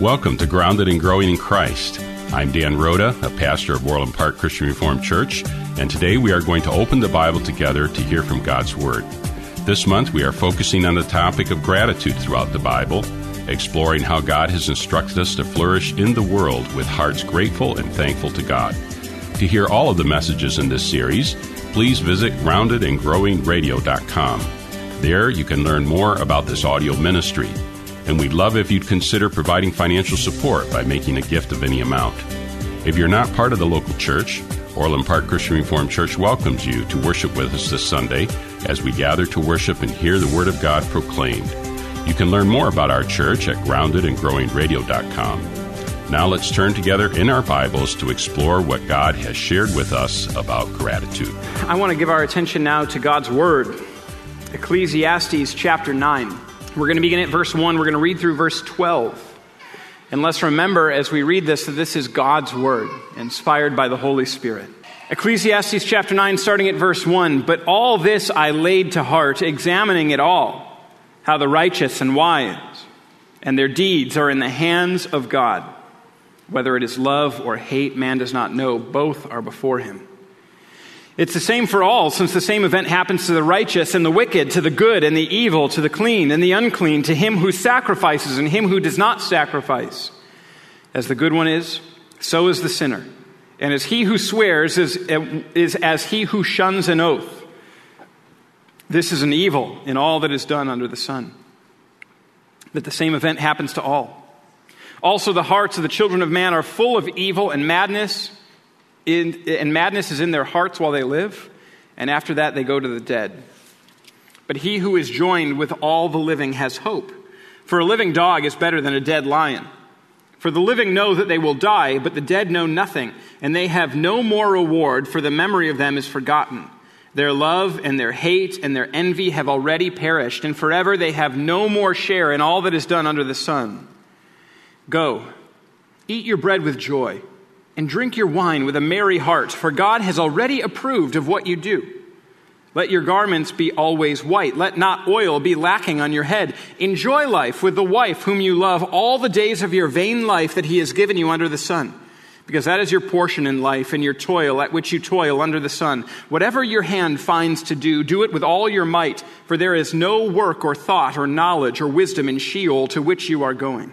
Welcome to Grounded and Growing in Christ. I'm Dan Rhoda, a pastor of Orland Park Christian Reformed Church, and today we are going to open the Bible together to hear from God's Word. This month we are focusing on the topic of gratitude throughout the Bible, exploring how God has instructed us to flourish in the world with hearts grateful and thankful to God. To hear all of the messages in this series, please visit groundedandgrowingradio.com. There you can learn more about this audio ministry and we'd love if you'd consider providing financial support by making a gift of any amount. If you're not part of the local church, Orland Park Christian Reformed Church welcomes you to worship with us this Sunday as we gather to worship and hear the Word of God proclaimed. You can learn more about our church at groundedandgrowingradio.com. Now let's turn together in our Bibles to explore what God has shared with us about gratitude. I want to give our attention now to God's Word, Ecclesiastes chapter 9. We're going to begin at verse 1. We're going to read through verse 12. And let's remember as we read this that this is God's word, inspired by the Holy Spirit. Ecclesiastes chapter 9, starting at verse 1. But all this I laid to heart, examining it all, how the righteous and wise and their deeds are in the hands of God. Whether it is love or hate, man does not know. Both are before him. It's the same for all, since the same event happens to the righteous and the wicked, to the good and the evil, to the clean and the unclean, to him who sacrifices and him who does not sacrifice. As the good one is, so is the sinner. And as he who swears is, is as he who shuns an oath. This is an evil in all that is done under the sun. That the same event happens to all. Also, the hearts of the children of man are full of evil and madness in, and madness is in their hearts while they live, and after that they go to the dead. But he who is joined with all the living has hope. For a living dog is better than a dead lion. For the living know that they will die, but the dead know nothing, and they have no more reward, for the memory of them is forgotten. Their love and their hate and their envy have already perished, and forever they have no more share in all that is done under the sun. Go, eat your bread with joy and drink your wine with a merry heart, for God has already approved of what you do. Let your garments be always white. Let not oil be lacking on your head. Enjoy life with the wife whom you love all the days of your vain life that he has given you under the sun. Because that is your portion in life and your toil at which you toil under the sun. Whatever your hand finds to do, do it with all your might, for there is no work or thought or knowledge or wisdom in Sheol to which you are going.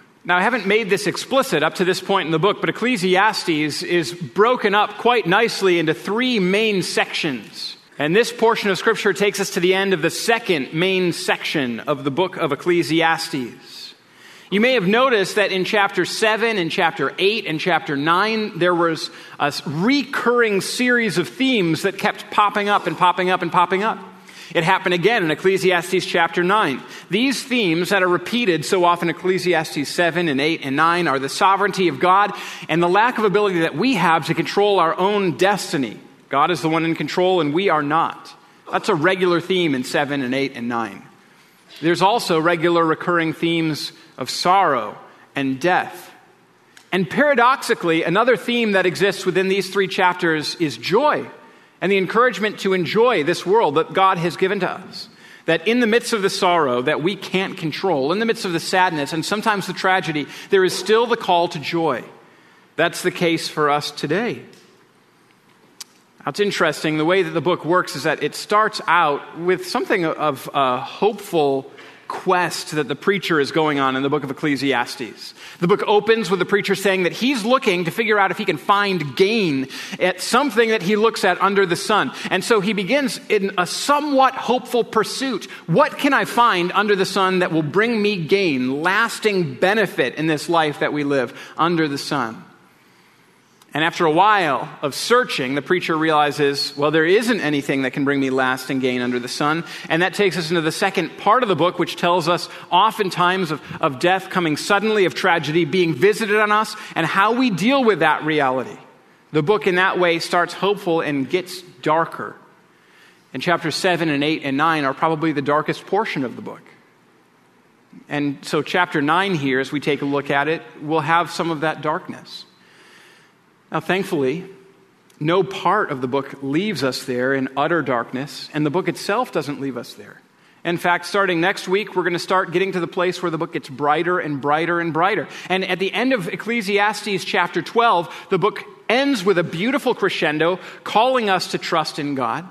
Now, I haven't made this explicit up to this point in the book, but Ecclesiastes is broken up quite nicely into three main sections. And this portion of Scripture takes us to the end of the second main section of the book of Ecclesiastes. You may have noticed that in chapter 7 and chapter 8 and chapter 9, there was a recurring series of themes that kept popping up and popping up and popping up. It happened again in Ecclesiastes chapter 9. These themes that are repeated so often in Ecclesiastes 7 and 8 and 9 are the sovereignty of God and the lack of ability that we have to control our own destiny. God is the one in control and we are not. That's a regular theme in 7 and 8 and 9. There's also regular recurring themes of sorrow and death. And paradoxically, another theme that exists within these three chapters is joy and the encouragement to enjoy this world that God has given to us. That in the midst of the sorrow that we can't control, in the midst of the sadness and sometimes the tragedy, there is still the call to joy. That's the case for us today. Now, it's interesting. The way that the book works is that it starts out with something of a hopeful quest that the preacher is going on in the book of Ecclesiastes. The book opens with the preacher saying that he's looking to figure out if he can find gain at something that he looks at under the sun. And so he begins in a somewhat hopeful pursuit. What can I find under the sun that will bring me gain, lasting benefit in this life that we live under the sun? And after a while of searching, the preacher realizes, well, there isn't anything that can bring me lasting gain under the sun. And that takes us into the second part of the book, which tells us oftentimes of, of death coming suddenly, of tragedy being visited on us, and how we deal with that reality. The book, in that way, starts hopeful and gets darker. And chapters 7 and 8 and 9 are probably the darkest portion of the book. And so, chapter 9 here, as we take a look at it, will have some of that darkness. Now, thankfully, no part of the book leaves us there in utter darkness, and the book itself doesn't leave us there. In fact, starting next week, we're going to start getting to the place where the book gets brighter and brighter and brighter. And at the end of Ecclesiastes chapter 12, the book ends with a beautiful crescendo calling us to trust in God.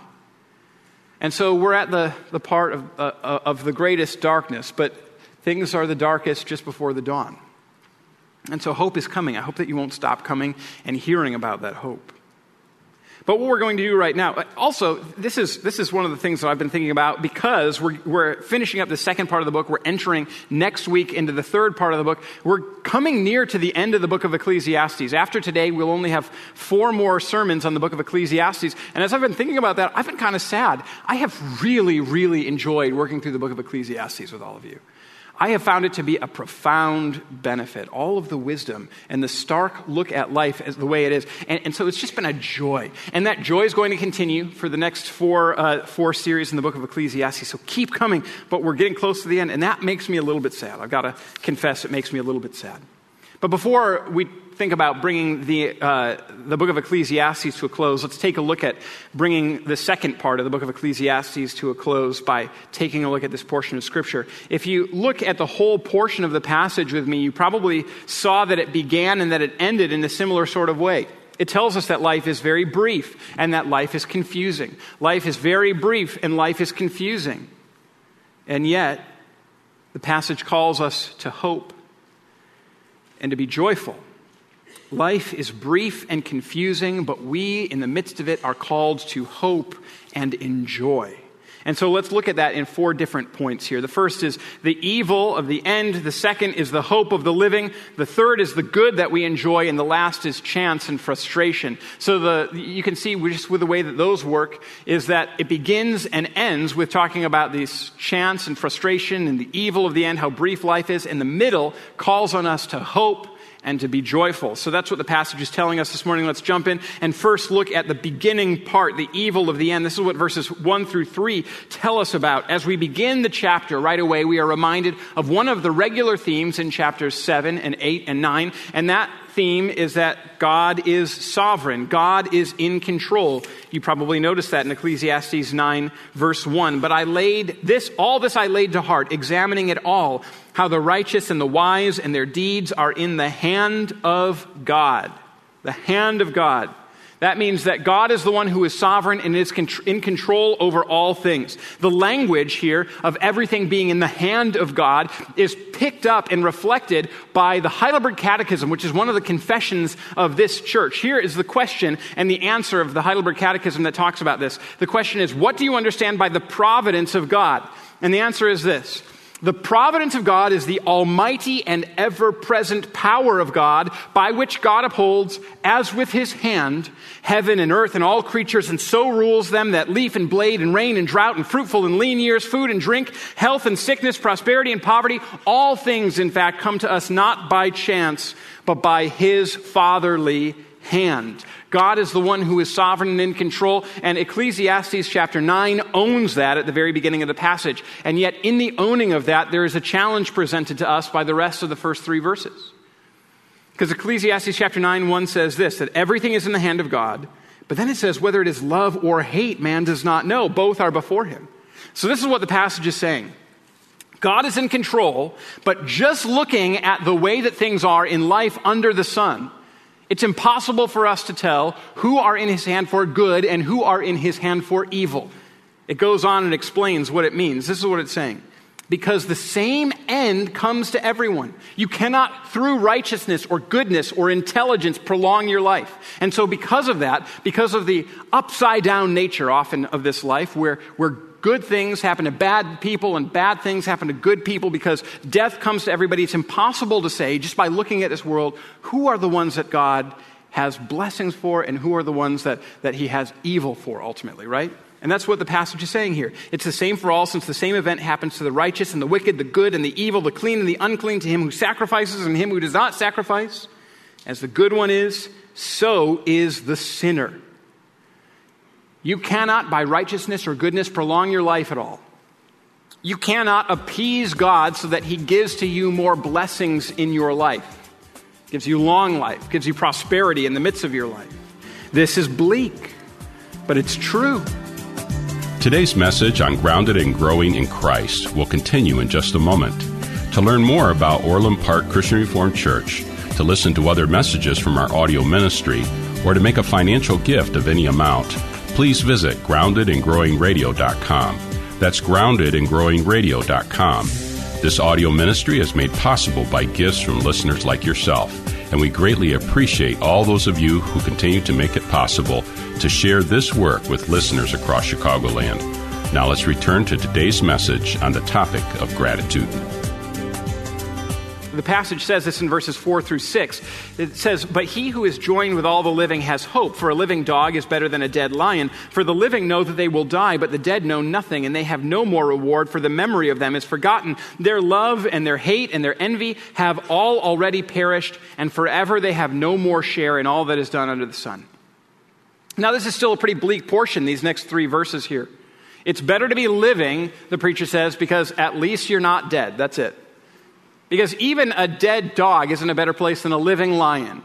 And so we're at the, the part of, uh, of the greatest darkness, but things are the darkest just before the dawn. And so hope is coming. I hope that you won't stop coming and hearing about that hope. But what we're going to do right now, uh, also, this is, this is one of the things that I've been thinking about because we're, we're finishing up the second part of the book. We're entering next week into the third part of the book. We're coming near to the end of the book of Ecclesiastes. After today, we'll only have four more sermons on the book of Ecclesiastes. And as I've been thinking about that, I've been kind of sad. I have really, really enjoyed working through the book of Ecclesiastes with all of you. I have found it to be a profound benefit. All of the wisdom and the stark look at life as the way it is. And, and so it's just been a joy. And that joy is going to continue for the next four, uh, four series in the book of Ecclesiastes. So keep coming, but we're getting close to the end. And that makes me a little bit sad. I've got to confess, it makes me a little bit sad. But before we think about bringing the, uh, the book of Ecclesiastes to a close, let's take a look at bringing the second part of the book of Ecclesiastes to a close by taking a look at this portion of Scripture. If you look at the whole portion of the passage with me, you probably saw that it began and that it ended in a similar sort of way. It tells us that life is very brief and that life is confusing. Life is very brief and life is confusing. And yet, the passage calls us to hope and to be joyful. Life is brief and confusing, but we, in the midst of it, are called to hope and enjoy. And so let's look at that in four different points here. The first is the evil of the end. The second is the hope of the living. The third is the good that we enjoy. And the last is chance and frustration. So the, you can see just with the way that those work is that it begins and ends with talking about these chance and frustration and the evil of the end, how brief life is. In the middle calls on us to hope and to be joyful. So that's what the passage is telling us this morning. Let's jump in and first look at the beginning part, the evil of the end. This is what verses 1 through 3 tell us about. As we begin the chapter right away, we are reminded of one of the regular themes in chapters 7 and 8 and 9, and that theme is that God is sovereign. God is in control. You probably noticed that in Ecclesiastes 9 verse 1. But I laid this, all this I laid to heart, examining it all, how the righteous and the wise and their deeds are in the hand of God. The hand of God. That means that God is the one who is sovereign and is in control over all things. The language here of everything being in the hand of God is picked up and reflected by the Heidelberg Catechism, which is one of the confessions of this church. Here is the question and the answer of the Heidelberg Catechism that talks about this. The question is, what do you understand by the providence of God? And the answer is this the providence of God is the almighty and ever present power of God by which God upholds, as with his hand, heaven and earth and all creatures, and so rules them that leaf and blade and rain and drought and fruitful and lean years, food and drink, health and sickness, prosperity and poverty, all things, in fact, come to us not by chance, but by his fatherly hand. God is the one who is sovereign and in control, and Ecclesiastes chapter 9 owns that at the very beginning of the passage. And yet, in the owning of that, there is a challenge presented to us by the rest of the first three verses. Because Ecclesiastes chapter 9 1 says this that everything is in the hand of God, but then it says whether it is love or hate, man does not know. Both are before him. So, this is what the passage is saying. God is in control, but just looking at the way that things are in life under the sun, it's impossible for us to tell who are in his hand for good and who are in his hand for evil. It goes on and explains what it means. This is what it's saying because the same end comes to everyone. You cannot, through righteousness or goodness or intelligence, prolong your life. And so, because of that, because of the upside down nature often of this life, where, where good things happen to bad people and bad things happen to good people, because death comes to everybody, it's impossible to say, just by looking at this world, who are the ones that God has blessings for and who are the ones that, that He has evil for ultimately, right? And that's what the passage is saying here. It's the same for all, since the same event happens to the righteous and the wicked, the good and the evil, the clean and the unclean, to him who sacrifices and him who does not sacrifice. As the good one is, so is the sinner. You cannot, by righteousness or goodness, prolong your life at all. You cannot appease God so that he gives to you more blessings in your life, gives you long life, gives you prosperity in the midst of your life. This is bleak, but it's true. Today's message on Grounded and Growing in Christ will continue in just a moment. To learn more about Orland Park Christian Reformed Church, to listen to other messages from our audio ministry, or to make a financial gift of any amount, please visit groundedandgrowingradio.com. That's groundedandgrowingradio.com. This audio ministry is made possible by gifts from listeners like yourself, and we greatly appreciate all those of you who continue to make it possible to share this work with listeners across Chicagoland. Now let's return to today's message on the topic of gratitude. The passage says this in verses 4 through 6. It says, But he who is joined with all the living has hope, for a living dog is better than a dead lion. For the living know that they will die, but the dead know nothing, and they have no more reward, for the memory of them is forgotten. Their love and their hate and their envy have all already perished, and forever they have no more share in all that is done under the sun. Now, this is still a pretty bleak portion, these next three verses here. It's better to be living, the preacher says, because at least you're not dead. That's it. Because even a dead dog isn't a better place than a living lion.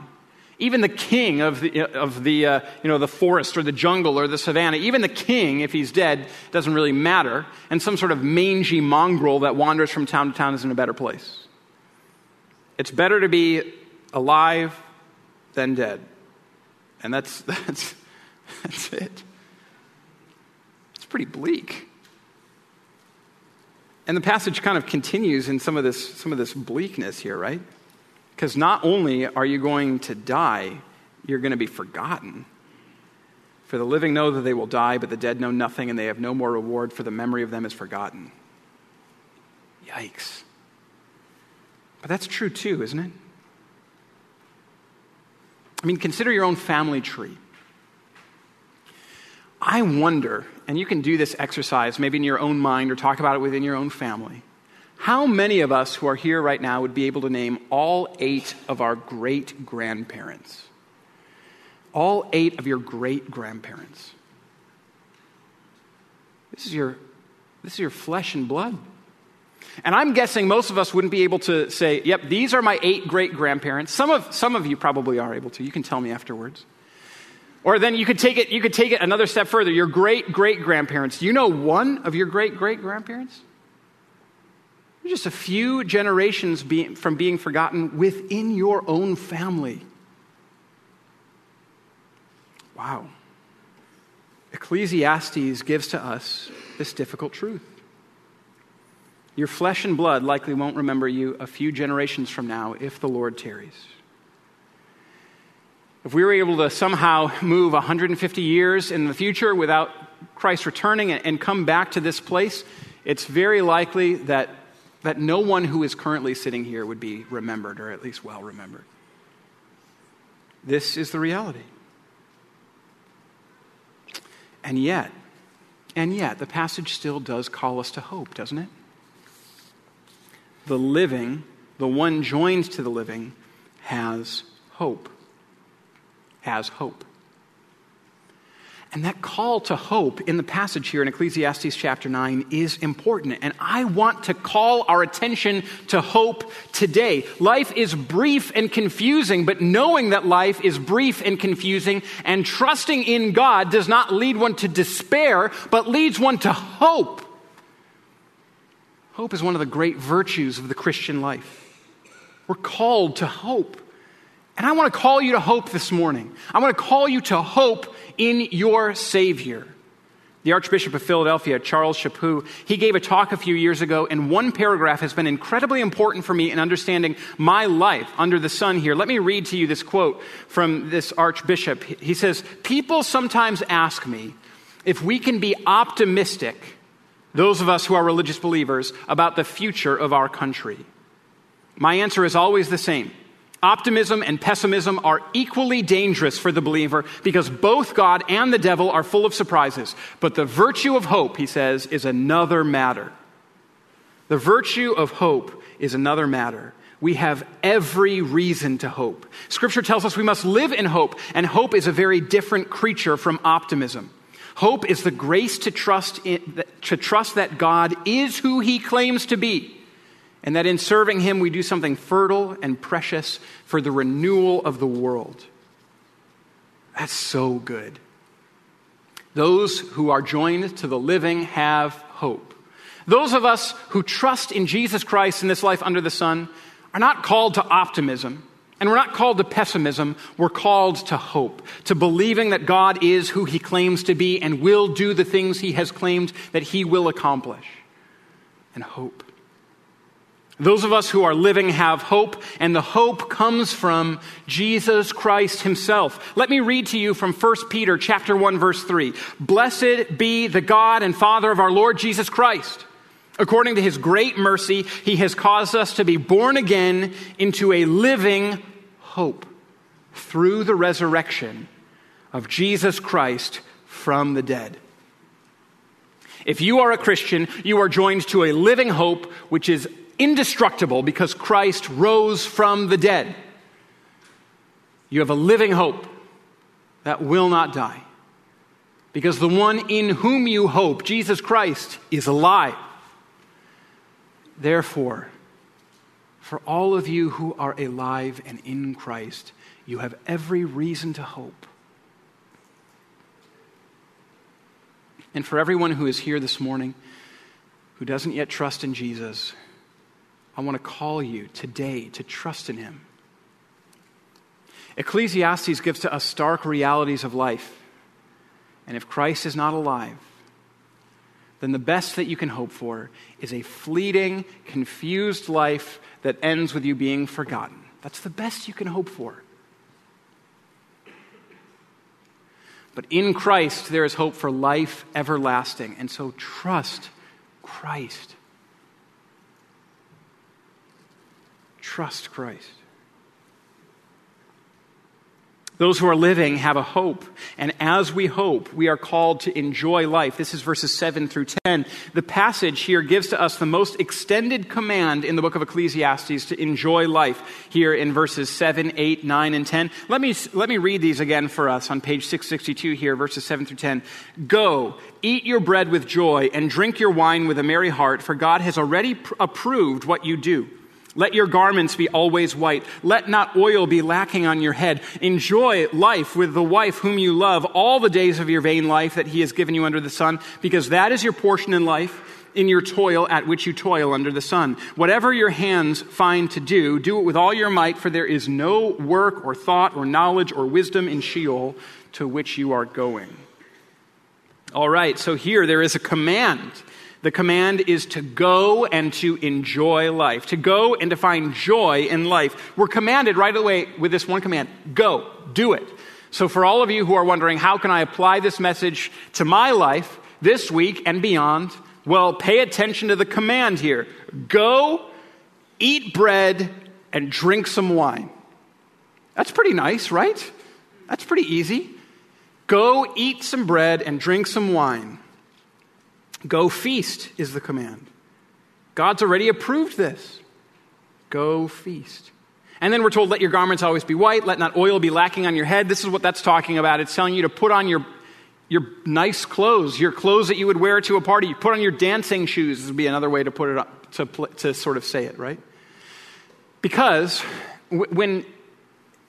Even the king of the, of the, uh, you know, the forest or the jungle or the savannah, even the king, if he's dead, doesn't really matter. And some sort of mangy mongrel that wanders from town to town is in a better place. It's better to be alive than dead. And that's, that's, that's it. It's pretty bleak. And the passage kind of continues in some of this, some of this bleakness here, right? Because not only are you going to die, you're going to be forgotten. For the living know that they will die, but the dead know nothing, and they have no more reward, for the memory of them is forgotten. Yikes. But that's true too, isn't it? I mean, consider your own family tree. I wonder, and you can do this exercise maybe in your own mind or talk about it within your own family. How many of us who are here right now would be able to name all eight of our great grandparents? All eight of your great grandparents. This is your, this is your flesh and blood. And I'm guessing most of us wouldn't be able to say, yep, these are my eight great grandparents. Some of, some of you probably are able to. You can tell me afterwards. Or then you could take it, you could take it another step further. Your great great grandparents. Do you know one of your great great grandparents? Just a few generations be, from being forgotten within your own family. Wow. Ecclesiastes gives to us this difficult truth. Your flesh and blood likely won't remember you a few generations from now if the Lord tarries. If we were able to somehow move 150 years in the future without Christ returning and come back to this place, it's very likely that, that no one who is currently sitting here would be remembered, or at least well remembered. This is the reality. And yet, and yet, the passage still does call us to hope, doesn't it? The living, the one joined to the living, has hope has hope. And that call to hope in the passage here in Ecclesiastes chapter 9 is important. And I want to call our attention to hope today. Life is brief and confusing, but knowing that life is brief and confusing and trusting in God does not lead one to despair, but leads one to hope. Hope is one of the great virtues of the Christian life. We're called to hope. And I want to call you to hope this morning. I want to call you to hope in your Savior. The Archbishop of Philadelphia, Charles Chaput, he gave a talk a few years ago, and one paragraph has been incredibly important for me in understanding my life under the sun here. Let me read to you this quote from this Archbishop. He says, People sometimes ask me if we can be optimistic, those of us who are religious believers, about the future of our country. My answer is always the same Optimism and pessimism are equally dangerous for the believer because both God and the devil are full of surprises. But the virtue of hope, he says, is another matter. The virtue of hope is another matter. We have every reason to hope. Scripture tells us we must live in hope, and hope is a very different creature from optimism. Hope is the grace to trust, in, to trust that God is who he claims to be and that in serving Him we do something fertile and precious for the renewal of the world. That's so good. Those who are joined to the living have hope. Those of us who trust in Jesus Christ in this life under the sun are not called to optimism. And we're not called to pessimism, we're called to hope, to believing that God is who He claims to be and will do the things He has claimed that He will accomplish. And hope. Those of us who are living have hope, and the hope comes from Jesus Christ himself. Let me read to you from 1 Peter chapter 1 verse 3. Blessed be the God and Father of our Lord Jesus Christ. According to his great mercy, he has caused us to be born again into a living hope through the resurrection of Jesus Christ from the dead. If you are a Christian, you are joined to a living hope which is indestructible because Christ rose from the dead. You have a living hope that will not die. Because the one in whom you hope, Jesus Christ, is alive. Therefore, for all of you who are alive and in Christ, you have every reason to hope. And for everyone who is here this morning who doesn't yet trust in Jesus, I want to call you today to trust in him. Ecclesiastes gives to us stark realities of life. And if Christ is not alive, then the best that you can hope for is a fleeting, confused life that ends with you being forgotten. That's the best you can hope for. But in Christ, there is hope for life everlasting. And so trust Christ. Trust Christ. Those who are living have a hope. And as we hope, we are called to enjoy life. This is verses 7 through 10. The passage here gives to us the most extended command in the book of Ecclesiastes to enjoy life here in verses 7, 8, 9, and 10. Let me, let me read these again for us on page 662 here, verses 7 through 10. Go, eat your bread with joy, and drink your wine with a merry heart, for God has already pr- approved what you do. Let your garments be always white. Let not oil be lacking on your head. Enjoy life with the wife whom you love all the days of your vain life that he has given you under the sun, because that is your portion in life, in your toil at which you toil under the sun. Whatever your hands find to do, do it with all your might, for there is no work or thought or knowledge or wisdom in Sheol to which you are going. All right, so here there is a command the command is to go and to enjoy life, to go and to find joy in life. We're commanded right away with this one command go, do it. So, for all of you who are wondering, how can I apply this message to my life this week and beyond? Well, pay attention to the command here go, eat bread, and drink some wine. That's pretty nice, right? That's pretty easy. Go eat some bread and drink some wine. Go feast is the command. God's already approved this. Go feast. And then we're told, let your garments always be white, let not oil be lacking on your head. This is what that's talking about. It's telling you to put on your, your nice clothes, your clothes that you would wear to a party. You put on your dancing shoes, this would be another way to put it up, to, to sort of say it, right? Because when,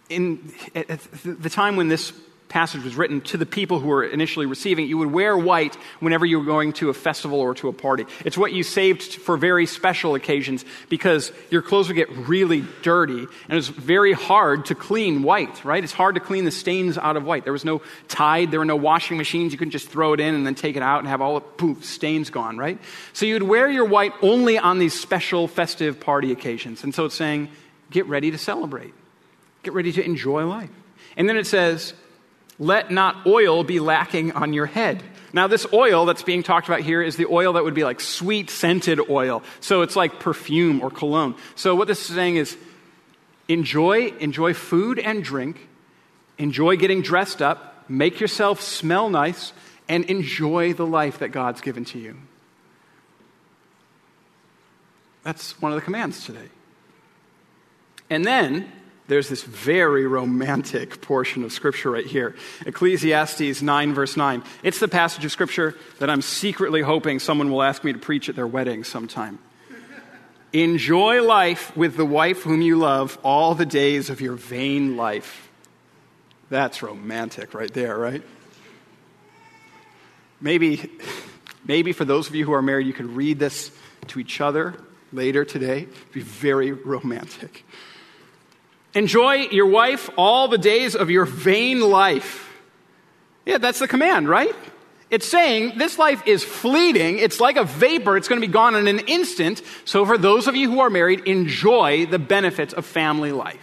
in at the time when this passage was written to the people who were initially receiving it. You would wear white whenever you were going to a festival or to a party. It's what you saved for very special occasions because your clothes would get really dirty and it was very hard to clean white, right? It's hard to clean the stains out of white. There was no tide, there were no washing machines. You couldn't just throw it in and then take it out and have all the poof, stains gone, right? So you'd wear your white only on these special festive party occasions. And so it's saying, get ready to celebrate, get ready to enjoy life. And then it says, let not oil be lacking on your head. Now, this oil that's being talked about here is the oil that would be like sweet scented oil. So it's like perfume or cologne. So what this is saying is enjoy, enjoy food and drink, enjoy getting dressed up, make yourself smell nice, and enjoy the life that God's given to you. That's one of the commands today. And then there's this very romantic portion of Scripture right here Ecclesiastes 9, verse 9. It's the passage of Scripture that I'm secretly hoping someone will ask me to preach at their wedding sometime. Enjoy life with the wife whom you love all the days of your vain life. That's romantic right there, right? Maybe, maybe for those of you who are married, you could read this to each other later today. It'd be very romantic. Enjoy your wife all the days of your vain life. Yeah, that's the command, right? It's saying this life is fleeting. It's like a vapor. It's going to be gone in an instant. So, for those of you who are married, enjoy the benefits of family life.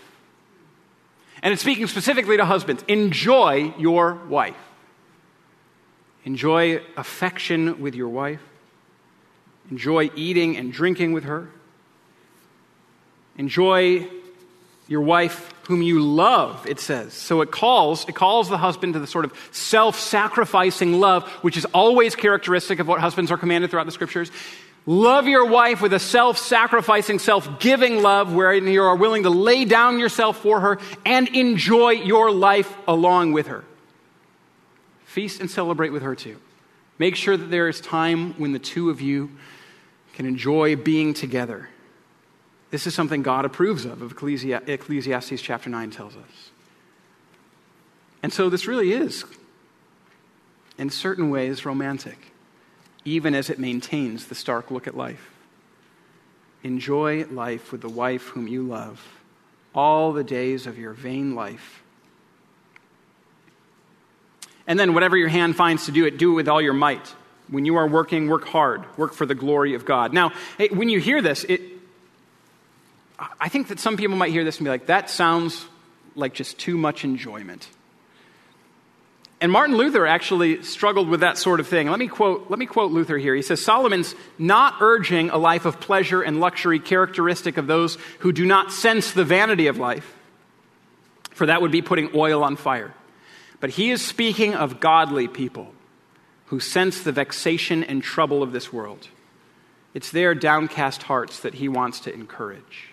And it's speaking specifically to husbands. Enjoy your wife. Enjoy affection with your wife. Enjoy eating and drinking with her. Enjoy your wife whom you love it says. So it calls it calls the husband to the sort of self-sacrificing love which is always characteristic of what husbands are commanded throughout the scriptures. Love your wife with a self-sacrificing self-giving love wherein you are willing to lay down yourself for her and enjoy your life along with her. Feast and celebrate with her too. Make sure that there is time when the two of you can enjoy being together this is something God approves of, of Ecclesiastes chapter 9 tells us. And so this really is, in certain ways, romantic, even as it maintains the stark look at life. Enjoy life with the wife whom you love all the days of your vain life. And then, whatever your hand finds to do it, do it with all your might. When you are working, work hard. Work for the glory of God. Now, when you hear this, it, I think that some people might hear this and be like, that sounds like just too much enjoyment. And Martin Luther actually struggled with that sort of thing. Let me quote, let me quote Luther here. He says, Solomon's not urging a life of pleasure and luxury characteristic of those who do not sense the vanity of life, for that would be putting oil on fire. But he is speaking of godly people who sense the vexation and trouble of this world. It's their downcast hearts that he wants to encourage.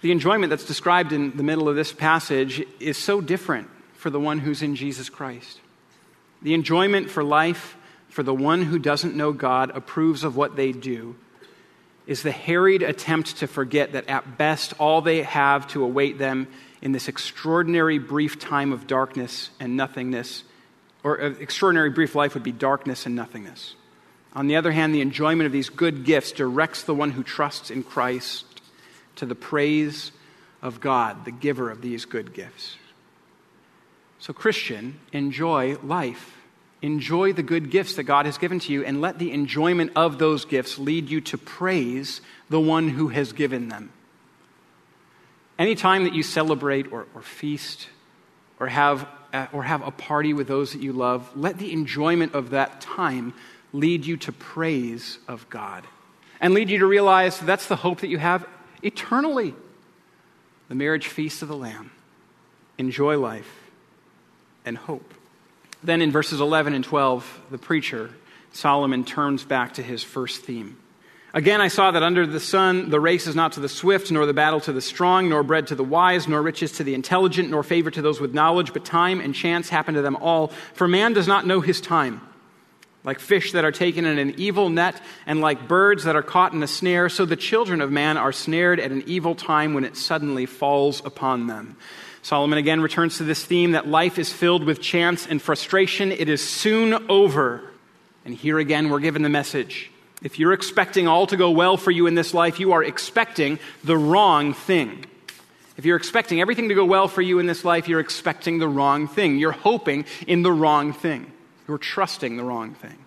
The enjoyment that's described in the middle of this passage is so different for the one who's in Jesus Christ. The enjoyment for life for the one who doesn't know God, approves of what they do, is the harried attempt to forget that at best all they have to await them in this extraordinary brief time of darkness and nothingness, or uh, extraordinary brief life would be darkness and nothingness. On the other hand, the enjoyment of these good gifts directs the one who trusts in Christ to the praise of God, the giver of these good gifts. So, Christian, enjoy life. Enjoy the good gifts that God has given to you, and let the enjoyment of those gifts lead you to praise the one who has given them. Anytime that you celebrate or, or feast or have, uh, or have a party with those that you love, let the enjoyment of that time lead you to praise of God and lead you to realize that's the hope that you have eternally. The marriage feast of the Lamb. Enjoy life and hope. Then in verses 11 and 12, the preacher, Solomon, turns back to his first theme. Again, I saw that under the sun, the race is not to the swift, nor the battle to the strong, nor bread to the wise, nor riches to the intelligent, nor favor to those with knowledge, but time and chance happen to them all. For man does not know his time like fish that are taken in an evil net, and like birds that are caught in a snare, so the children of man are snared at an evil time when it suddenly falls upon them. Solomon again returns to this theme that life is filled with chance and frustration. It is soon over. And here again, we're given the message. If you're expecting all to go well for you in this life, you are expecting the wrong thing. If you're expecting everything to go well for you in this life, you're expecting the wrong thing. You're hoping in the wrong thing. You're trusting the wrong thing.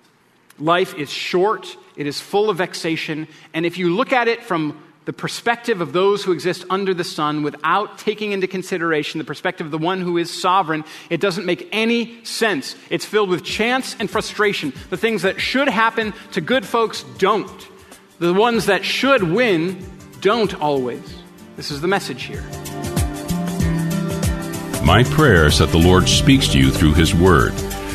Life is short, it is full of vexation, and if you look at it from the perspective of those who exist under the sun without taking into consideration the perspective of the one who is sovereign, it doesn't make any sense. It's filled with chance and frustration. The things that should happen to good folks don't. The ones that should win don't always. This is the message here. My prayer is that the Lord speaks to you through His Word,